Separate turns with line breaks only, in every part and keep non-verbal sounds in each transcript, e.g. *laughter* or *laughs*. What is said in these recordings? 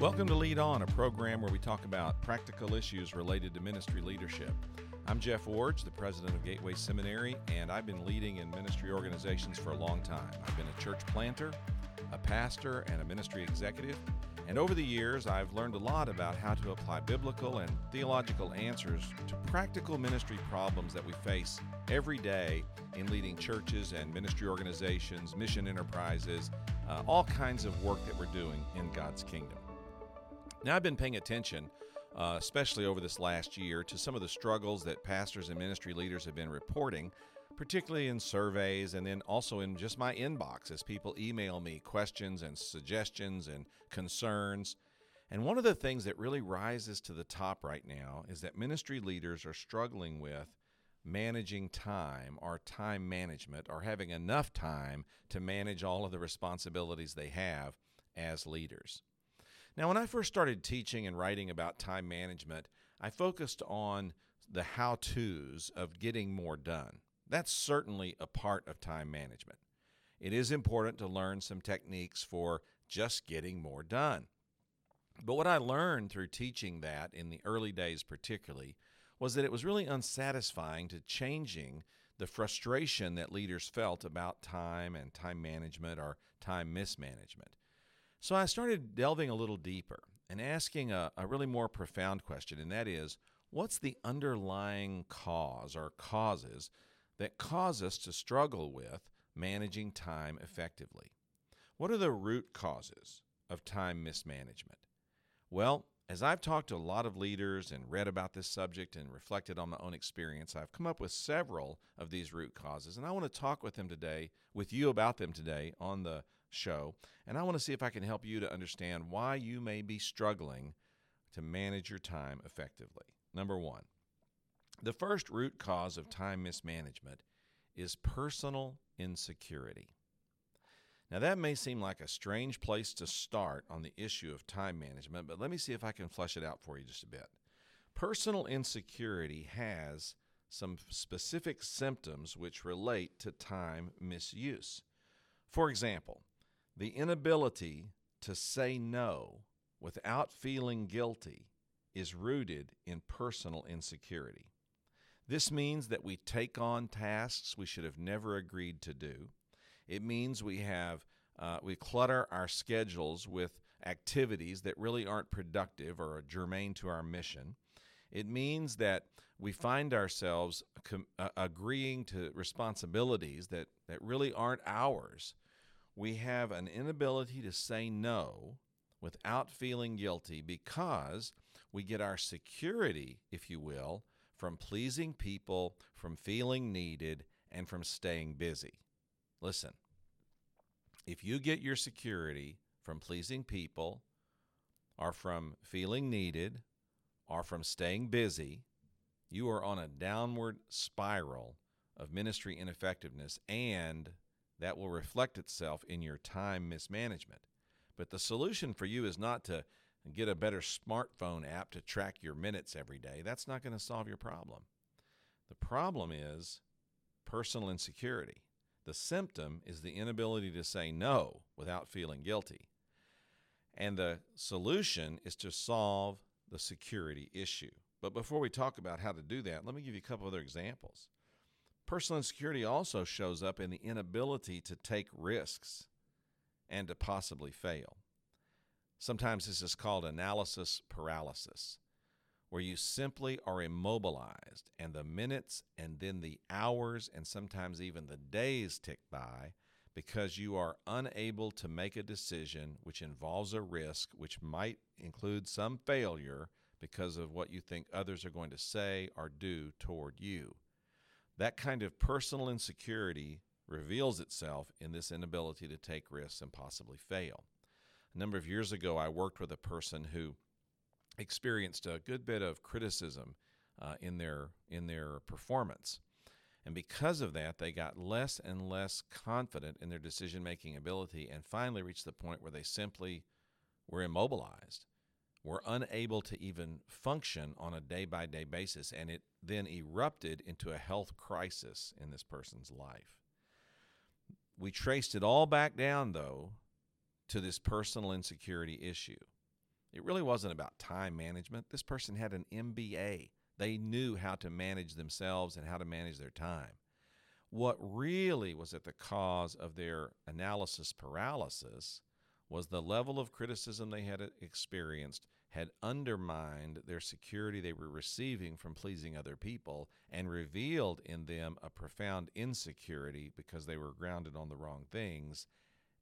Welcome to Lead On, a program where we talk about practical issues related to ministry leadership. I'm Jeff Iorg, the president of Gateway Seminary, and I've been leading in ministry organizations for a long time. I've been a church planter, a pastor, and a ministry executive. And over the years, I've learned a lot about how to apply biblical and theological answers to practical ministry problems that we face every day in leading churches and ministry organizations, mission enterprises, uh, all kinds of work that we're doing in God's kingdom. Now, I've been paying attention, uh, especially over this last year, to some of the struggles that pastors and ministry leaders have been reporting, particularly in surveys and then also in just my inbox as people email me questions and suggestions and concerns. And one of the things that really rises to the top right now is that ministry leaders are struggling with managing time or time management or having enough time to manage all of the responsibilities they have as leaders. Now, when I first started teaching and writing about time management, I focused on the how to's of getting more done. That's certainly a part of time management. It is important to learn some techniques for just getting more done. But what I learned through teaching that in the early days, particularly, was that it was really unsatisfying to changing the frustration that leaders felt about time and time management or time mismanagement. So I started delving a little deeper and asking a, a, really more profound question, and that is what's the underlying cause or causes that cause us to struggle with managing time effectively? What are the root causes of time mismanagement? Well, as I've talked to a lot of leaders and read about this subject and reflected on my own experience, I've come up with several of these root causes, and I want to talk with them today, with you about them today on the show. And I want to see if I can help you to understand why you may be struggling to manage your time effectively. Number one, the first root cause of time mismanagement is personal insecurity. Now, that may seem like a strange place to start on the issue of time management, but let me see if I can flesh it out for you just a bit. Personal insecurity has some specific symptoms which relate to time misuse. For example, the inability to say no without feeling guilty is rooted in personal insecurity. This means that we take on tasks we should have never agreed to do. It means we have uh, we clutter our schedules with activities that really aren't productive or germane to our mission. It means that we find ourselves com- uh, agreeing to responsibilities that, that really aren't ours we have an inability to say no without feeling guilty because we get our security, if you will, from pleasing people, from feeling needed, and from staying busy. Listen, if you get your security from pleasing people, or from feeling needed, or from staying busy, you are on a downward spiral of ministry ineffectiveness and that will reflect itself in your time mismanagement. But the solution for you is not to get a better smartphone app to track your minutes every day. That's not going to solve your problem. The problem is personal insecurity. The symptom is the inability to say no without feeling guilty. And the solution is to solve the security issue. But before we talk about how to do that, let me give you a couple other examples. Personal insecurity also shows up in the inability to take risks and to possibly fail. Sometimes this is called analysis paralysis, where you simply are immobilized and the minutes and then the hours and sometimes even the days tick by because you are unable to make a decision which involves a risk, which might include some failure because of what you think others are going to say or do toward you. That kind of personal insecurity reveals itself in this inability to take risks and possibly fail. A number of years ago, I worked with a person who experienced a good bit of criticism uh, in their in their performance. And because of that, they got less and less confident in their decision making ability and finally reached the point where they simply were immobilized were unable to even function on a day by day basis, and it then erupted into a health crisis in this person's life. We traced it all back down, though, to this personal insecurity issue. It really wasn't about time management. This person had an MBA. They knew how to manage themselves and how to manage their time. What really was at the cause of their analysis paralysis was the level of criticism they had experienced had undermined their security they were receiving from pleasing other people and revealed in them a profound insecurity because they were grounded on the wrong things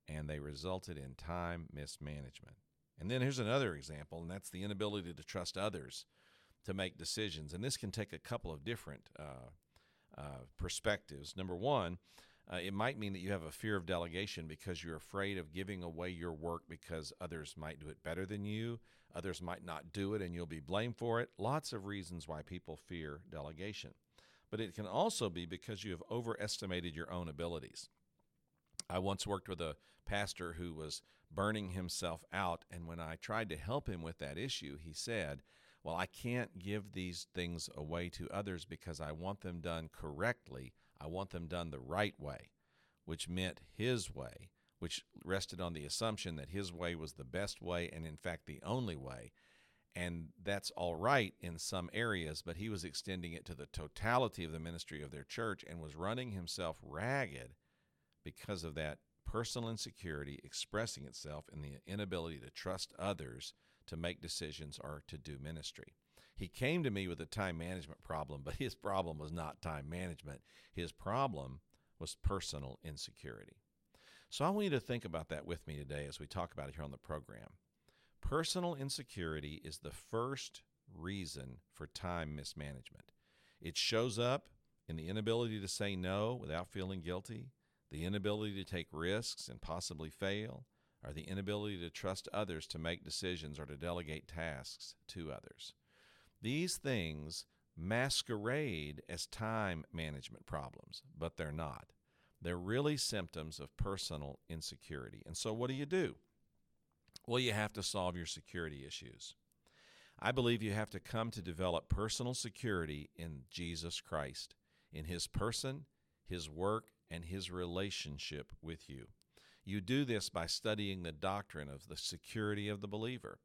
and they resulted in time mismanagement. And then here's another example, and that's the inability to trust others to make decisions. And this can take a couple of different uh, uh, perspectives. Number one, uh, it might mean that you have a fear of delegation because you're afraid of giving away your work because others might do it better than you. Others might not do it and you'll be blamed for it. Lots of reasons why people fear delegation. But it can also be because you have overestimated your own abilities. I once worked with a pastor who was burning himself out, and when I tried to help him with that issue, he said, Well, I can't give these things away to others because I want them done correctly. I want them done the right way, which meant his way, which rested on the assumption that his way was the best way and, in fact, the only way. And that's all right in some areas, but he was extending it to the totality of the ministry of their church and was running himself ragged because of that personal insecurity expressing itself in the inability to trust others to make decisions or to do ministry. He came to me with a time management problem, but his problem was not time management. His problem was personal insecurity. So I want you to think about that with me today as we talk about it here on the program. Personal insecurity is the first reason for time mismanagement. It shows up in the inability to say no without feeling guilty, the inability to take risks and possibly fail, or the inability to trust others to make decisions or to delegate tasks to others. These things masquerade as time management problems, but they're not. They're really symptoms of personal insecurity. And so, what do you do? Well, you have to solve your security issues. I believe you have to come to develop personal security in Jesus Christ, in His person, His work, and his relationship with you. You do this by studying the doctrine of the security of the believer.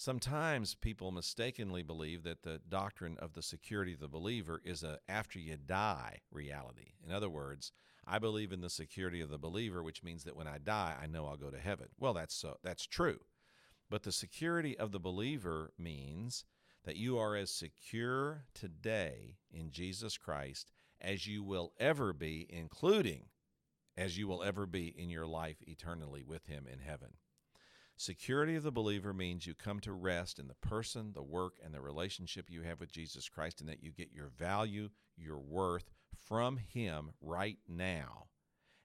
Sometimes people mistakenly believe that the doctrine of the security of the believer is a after you die reality. In other words, I believe in the security of the believer, which means that when I die, I know I'll go to heaven. Well, that's so that's true. But the security of the believer means that you are as secure today in Jesus Christ as you will ever be, including as you will ever be in your life eternally with Him in heaven. Security of the believer means you come to rest in the person, the work, and the relationship you have with Jesus Christ, and that you get your value, your worth from Him right now.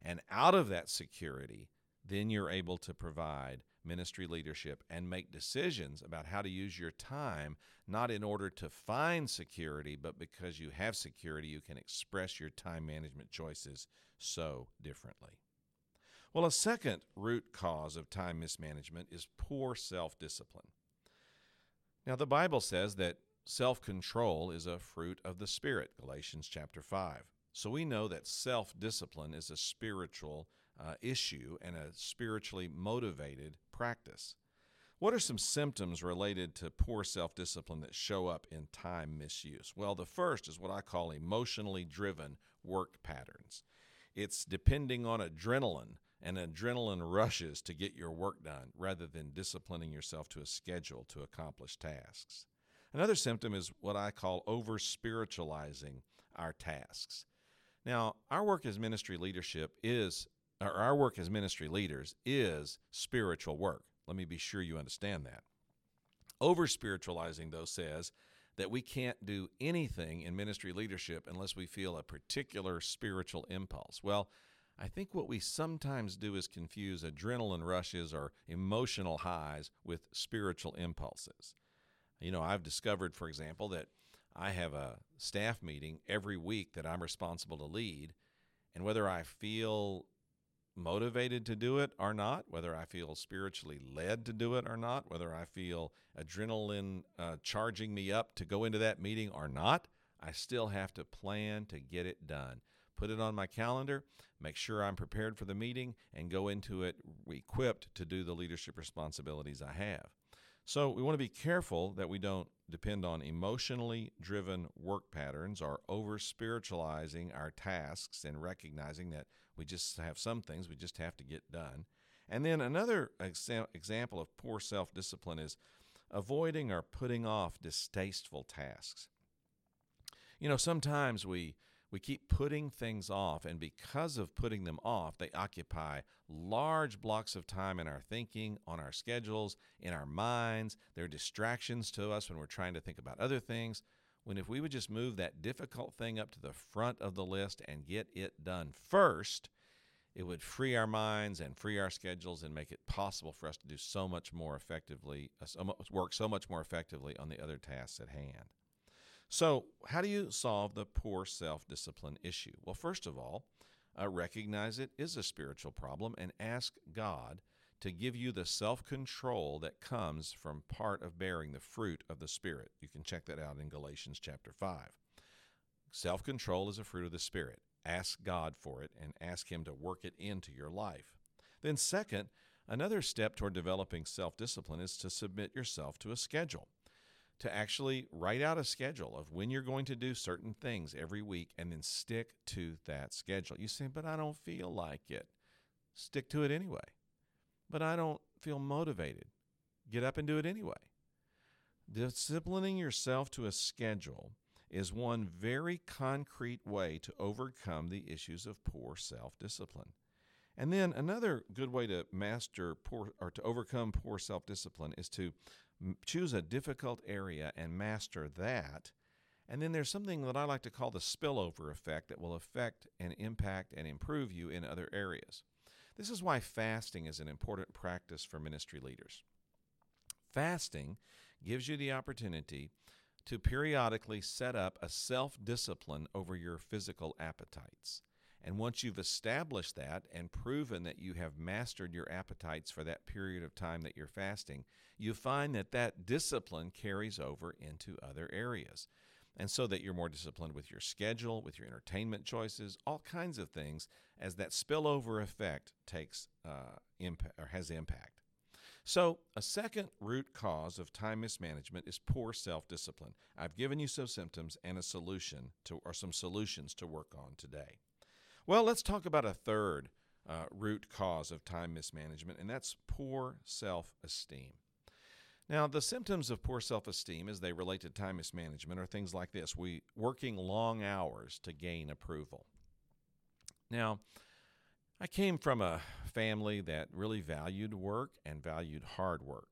And out of that security, then you're able to provide ministry leadership and make decisions about how to use your time, not in order to find security, but because you have security, you can express your time management choices so differently. Well, a second root cause of time mismanagement is poor self discipline. Now, the Bible says that self control is a fruit of the Spirit, Galatians chapter 5. So we know that self discipline is a spiritual uh, issue and a spiritually motivated practice. What are some symptoms related to poor self discipline that show up in time misuse? Well, the first is what I call emotionally driven work patterns. It's depending on adrenaline and adrenaline rushes to get your work done rather than disciplining yourself to a schedule to accomplish tasks. Another symptom is what I call over spiritualizing our tasks. Now, our work as ministry leadership is or our work as ministry leaders is spiritual work. Let me be sure you understand that. Over spiritualizing, though, says that we can't do anything in ministry leadership unless we feel a particular spiritual impulse. Well, I think what we sometimes do is confuse adrenaline rushes or emotional highs with spiritual impulses. You know, I've discovered, for example, that I have a staff meeting every week that I'm responsible to lead. And whether I feel motivated to do it or not, whether I feel spiritually led to do it or not, whether I feel adrenaline uh, charging me up to go into that meeting or not, I still have to plan to get it done. Put it on my calendar, make sure I'm prepared for the meeting, and go into it equipped to do the leadership responsibilities I have. So we want to be careful that we don't depend on emotionally driven work patterns or over spiritualizing our tasks and recognizing that we just have some things we just have to get done. And then another exa- example of poor self discipline is avoiding or putting off distasteful tasks. You know, sometimes we we keep putting things off, and because of putting them off, they occupy large blocks of time in our thinking, on our schedules, in our minds. They're distractions to us when we're trying to think about other things. When if we would just move that difficult thing up to the front of the list and get it done first, it would free our minds and free our schedules and make it possible for us to do so much more effectively, uh, work so much more effectively on the other tasks at hand. So, how do you solve the poor self discipline issue? Well, first of all, uh, recognize it is a spiritual problem and ask God to give you the self control that comes from part of bearing the fruit of the Spirit. You can check that out in Galatians chapter 5. Self control is a fruit of the Spirit. Ask God for it and ask Him to work it into your life. Then, second, another step toward developing self discipline is to submit yourself to a schedule to actually write out a schedule of when you're going to do certain things every week and then stick to that schedule. You say, but I don't feel like it. Stick to it anyway. But I don't feel motivated. Get up and do it anyway. Disciplining yourself to a schedule is one very concrete way to overcome the issues of poor self discipline. And then another good way to master poor or to overcome poor self discipline is to choose a difficult area and master that. And then there's something that I like to call the spillover effect that will affect and impact and improve you in other areas. This is why fasting is an important practice for ministry leaders. Fasting gives you the opportunity to periodically set up a self discipline over your physical appetites. And once you've established that and proven that you have mastered your appetites for that period of time that you're fasting, you find that that discipline carries over into other areas. And so that you're more disciplined with your schedule, with your entertainment choices, all kinds of things, as that spillover effect takes uh, impact or has impact. So, a second root cause of time mismanagement is poor self discipline. I've given you some symptoms and a solution to, or some solutions to work on today. Well, let's talk about a third uh, root cause of time mismanagement, and that's poor self esteem. Now, the symptoms of poor self esteem as they relate to time mismanagement are things like this we working long hours to gain approval. Now, I came from a family that really valued work and valued hard work.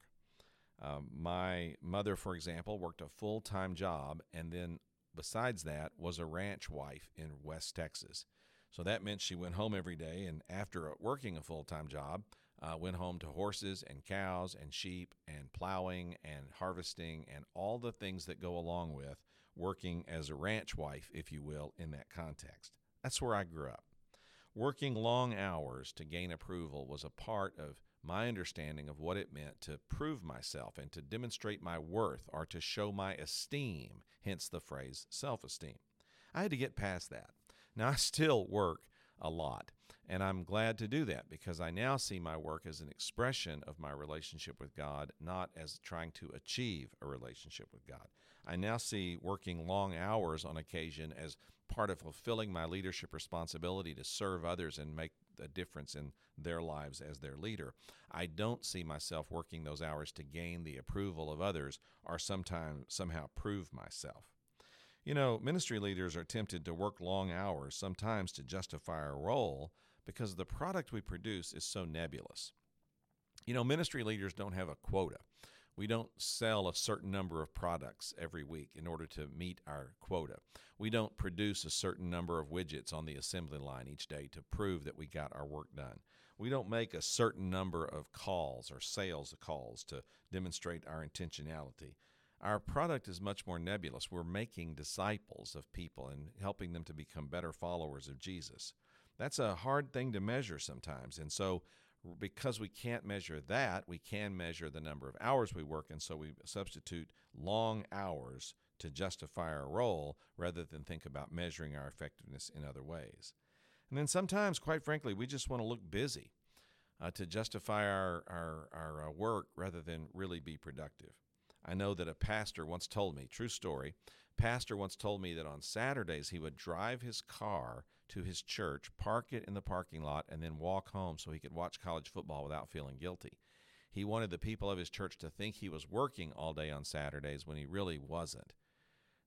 Um, my mother, for example, worked a full time job and then, besides that, was a ranch wife in West Texas. So that meant she went home every day, and after working a full time job, uh, went home to horses and cows and sheep and plowing and harvesting and all the things that go along with working as a ranch wife, if you will, in that context. That's where I grew up. Working long hours to gain approval was a part of my understanding of what it meant to prove myself and to demonstrate my worth or to show my esteem, hence the phrase self esteem. I had to get past that. Now, I still work a lot, and I'm glad to do that because I now see my work as an expression of my relationship with God, not as trying to achieve a relationship with God. I now see working long hours on occasion as part of fulfilling my leadership responsibility to serve others and make a difference in their lives as their leader. I don't see myself working those hours to gain the approval of others or sometime somehow prove myself. You know, ministry leaders are tempted to work long hours, sometimes to justify our role, because the product we produce is so nebulous. You know, ministry leaders don't have a quota. We don't sell a certain number of products every week in order to meet our quota. We don't produce a certain number of widgets on the assembly line each day to prove that we got our work done. We don't make a certain number of calls or sales calls to demonstrate our intentionality. Our product is much more nebulous. We're making disciples of people and helping them to become better followers of Jesus. That's a hard thing to measure sometimes. And so, because we can't measure that, we can measure the number of hours we work. And so, we substitute long hours to justify our role rather than think about measuring our effectiveness in other ways. And then sometimes, quite frankly, we just want to look busy. uh, to justify our, our, our uh, work rather than really be productive. I know that a pastor once told me, true story, pastor once told me that on Saturdays he would drive his car to his church, park it in the parking lot, and then walk home so he could watch college football without feeling guilty. He wanted the people of his church to think he was working all day on Saturdays when he really wasn't.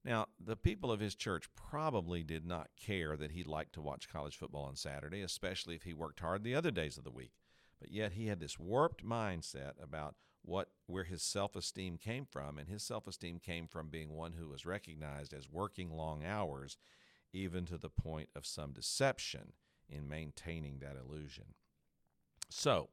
Now, the people of his church probably did not care that he liked to watch college football on Saturday, especially if he worked hard the other days of the week. But yet he had this warped mindset about what where his self-esteem came from, and his self-esteem came from being one who was recognized as working long hours, even to the point of some deception in maintaining that illusion. So,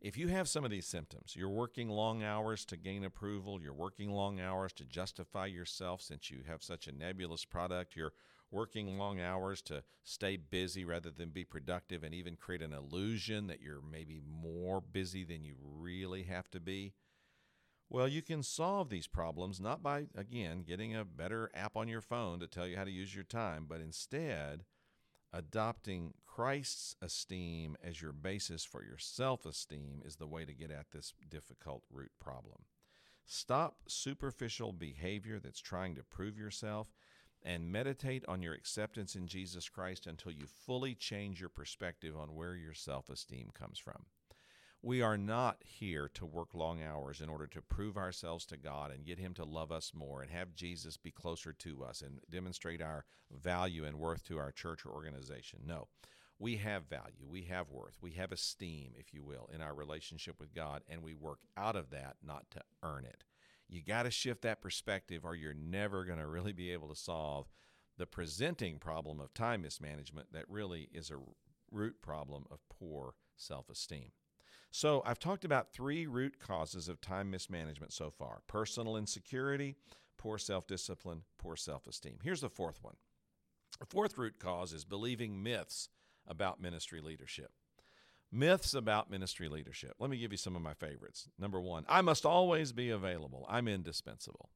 if you have some of these symptoms, you're working long hours to gain approval, you're working long hours to justify yourself since you have such a nebulous product, you're working long hours to stay busy rather than be productive and even create an illusion that you're maybe more busy than you really have to be. Well, you can solve these problems not by, again, getting a better app on your phone to tell you how to use your time, but instead adopting Christ's esteem as your basis for your self esteem is the way to get at this difficult root problem. Stop superficial behavior that's trying to prove yourself and meditate on your acceptance in Jesus Christ until you fully change your perspective on where your self esteem comes from. We are not here to work long hours in order to prove ourselves to God and get Him to love us more and have Jesus be closer to us and demonstrate our value and worth to our church or organization. No, we have value, we have worth, we have esteem, if you will, in our relationship with God, and we work out of that not to earn it. You got to shift that perspective, or you're never going to really be able to solve the presenting problem of time mismanagement that really is a root problem of poor self esteem. So, I've talked about three root causes of time mismanagement so far personal insecurity, poor self discipline, poor self esteem. Here's the fourth one. The fourth root cause is believing myths about ministry leadership. Myths about ministry leadership. Let me give you some of my favorites. Number one, I must always be available. I'm indispensable.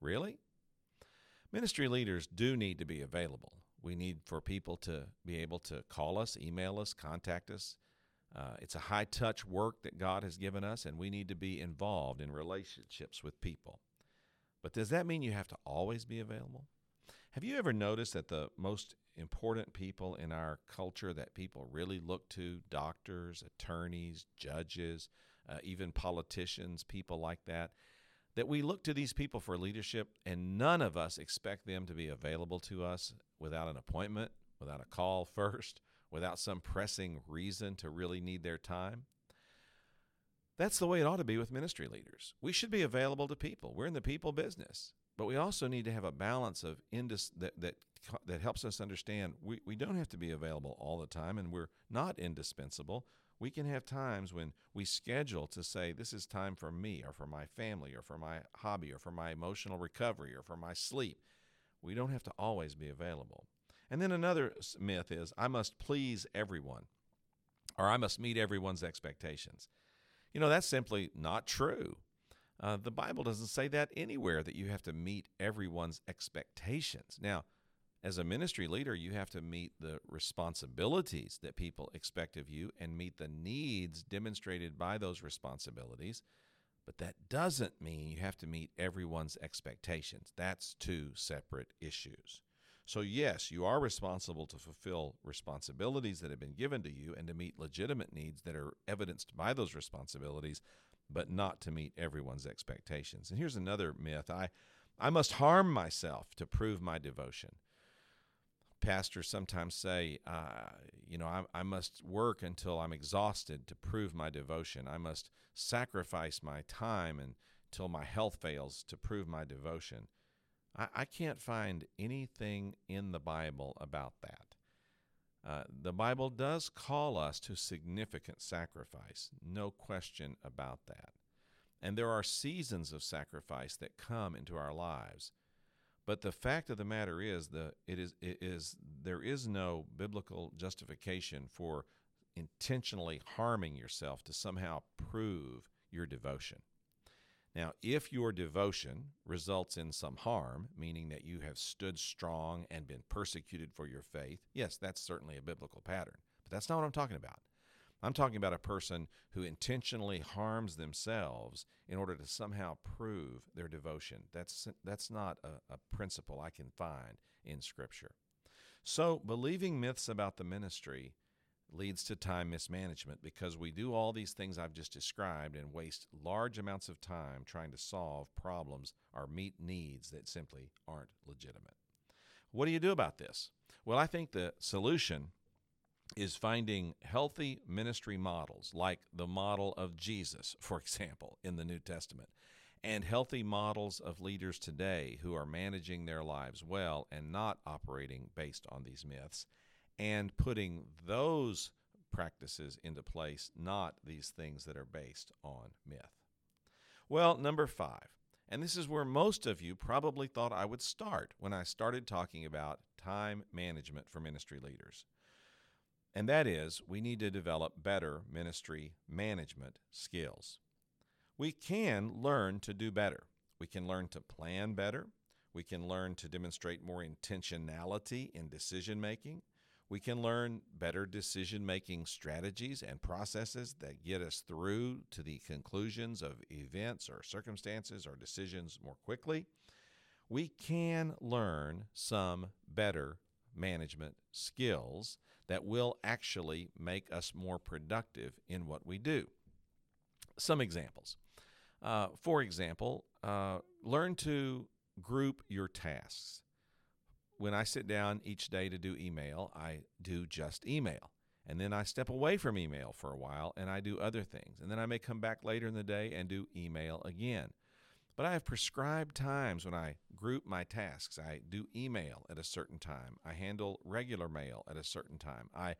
Really? Ministry leaders do need to be available. We need for people to be able to call us, email us, contact us, uh, it's a high touch work that God has given us, and we need to be involved in relationships with people. But does that mean you have to always be available? Have you ever noticed that the most important people in our culture that people really look to doctors, attorneys, judges, uh, even politicians, people like that that we look to these people for leadership, and none of us expect them to be available to us without an appointment, without a call *laughs* first, without some pressing reason to really need their time. That's the way it ought to be with ministry leaders. We should be available to people. We're in the people business, but we also need to have a balance of indis- that, that that helps us understand we, we don't have to be available all the time and we're not indispensable. We can have times when we schedule to say, This is time for me or for my family or for my hobby or for my emotional recovery or for my sleep. We don't have to always be available. And then another myth is I must please everyone or I must meet everyone's expectations. You know, that's simply not true. Uh, the Bible doesn't say that anywhere that you have to meet everyone's expectations. Now, as a ministry leader, you have to meet the responsibilities that people expect of you and meet the needs demonstrated by those responsibilities. But that doesn't mean you have to meet everyone's expectations. That's two separate issues. So, yes, you are responsible to fulfill responsibilities that have been given to you and to meet legitimate needs that are evidenced by those responsibilities, but not to meet everyone's expectations. And here's another myth I, I must harm myself to prove my devotion. Pastors sometimes say, uh, you know, I, I must work until I'm exhausted to prove my devotion. I must sacrifice my time until my health fails to prove my devotion. I, I can't find anything in the Bible about that. Uh, the Bible does call us to significant sacrifice, no question about that. And there are seasons of sacrifice that come into our lives. But the fact of the matter is, the, it is, it is there is no biblical justification for intentionally harming yourself to somehow prove your devotion. Now, if your devotion results in some harm, meaning that you have stood strong and been persecuted for your faith, yes, that's certainly a biblical pattern. But that's not what I'm talking about. I'm talking about a person who intentionally harms themselves in order to somehow prove their devotion. That's, that's not a, a principle I can find in Scripture. So, believing myths about the ministry leads to time mismanagement because we do all these things I've just described and waste large amounts of time trying to solve problems or meet needs that simply aren't legitimate. What do you do about this? Well, I think the solution is finding healthy ministry models, like the model of Jesus, *laughs* for example, in the New Testament, and healthy models of leaders today who are managing their lives well and not operating based on these myths, and putting those practices into place, not these things that are based on myth. Well, number five, and this is where most of you probably thought I would start when I started talking about time management for ministry leaders. And that is, we need to develop better ministry management skills. We can learn to do better. We can learn to plan better. We can learn to demonstrate more intentionality in decision making. We can learn better decision making strategies and processes that get us through to the conclusions of events or circumstances or decisions more quickly. We can learn some better management skills that will actually make us more productive in what we do. Some examples. Uh, for example, uh, learn to group your tasks. When I sit down each day to do email, I do just email. And then I step away from email for a while and I do other things. And then I may come back later in the day and do email again. But I have prescribed times when I group my tasks. I do email at a certain time. I handle regular mail at a certain time. I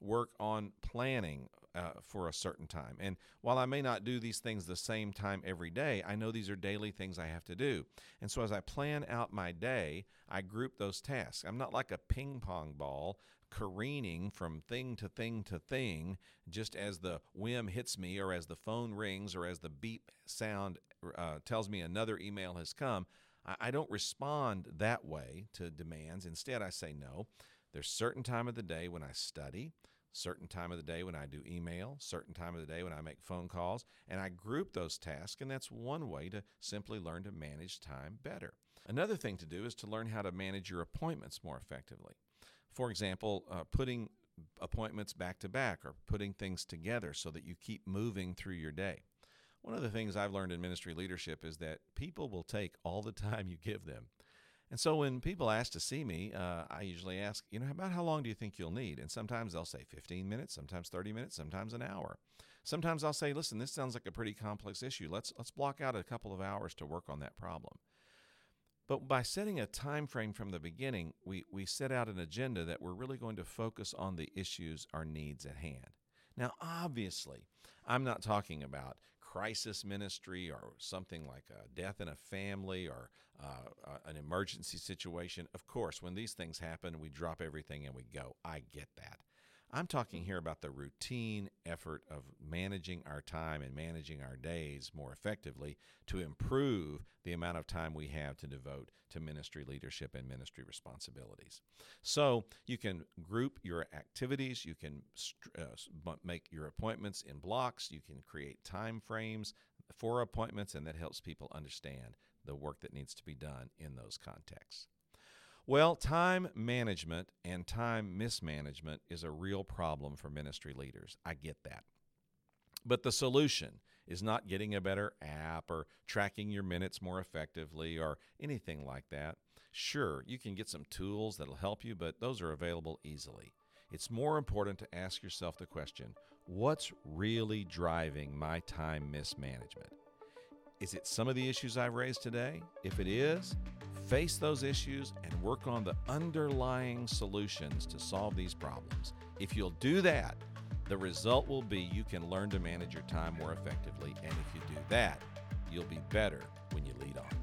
work on planning uh, for a certain time. And while I may not do these things the same time every day, I know these are daily things I have to do. And so as I plan out my day, I group those tasks. I'm not like a ping pong ball careening from thing to thing to thing just as the whim hits me or as the phone rings or as the beep sound uh, tells me another email has come. I, I don't respond that way to demands. Instead, I say no. There's certain time of the day when I study, certain time of the day when I do email, certain time of the day when I make phone calls, and I group those tasks, and that's one way to simply learn to manage time better. Another thing to do is to learn how to manage your appointments more effectively. For example, uh, putting appointments back to back or putting things together so that you keep moving through your day. One of the things I've learned in ministry leadership is that people will take all the *laughs* time you give them. And so when people ask to see me, uh, I usually ask, you know, about how long do you think you'll need? And sometimes they'll say 15 minutes, sometimes 30 minutes, sometimes an hour. Sometimes I'll say, listen, this sounds like a pretty complex issue. Let's let's block out a couple of hours to work on that problem. But by setting a time frame from the beginning, we, we set out an agenda that we're really going to focus on the issues or needs at hand. Now, obviously, I'm not talking about crisis ministry or something like a death in a family or uh, an emergency situation. Of course, when these things happen, we drop everything and we go. I get that. I'm talking here about the routine effort of managing our time and managing our days more effectively to improve the amount of time we have to devote to ministry leadership and ministry responsibilities. So you can group your activities, you can uh, make your appointments in blocks, you can create time frames for appointments, and that helps people understand the work that needs to be done in those contexts. Well, time management and time mismanagement is a real problem for ministry leaders. I get that. But the solution is not getting a better app or tracking your minutes more effectively or anything like that. Sure, you can get some tools that'll help you, but those are available easily. It's more important to ask yourself the question what's really driving my time mismanagement? Is it some of the issues I've raised today? If it is, face those issues and work on the underlying solutions to solve these problems. If you'll do that, the result will be you can learn to manage your time more effectively. And if you do that, you'll be better when you lead on.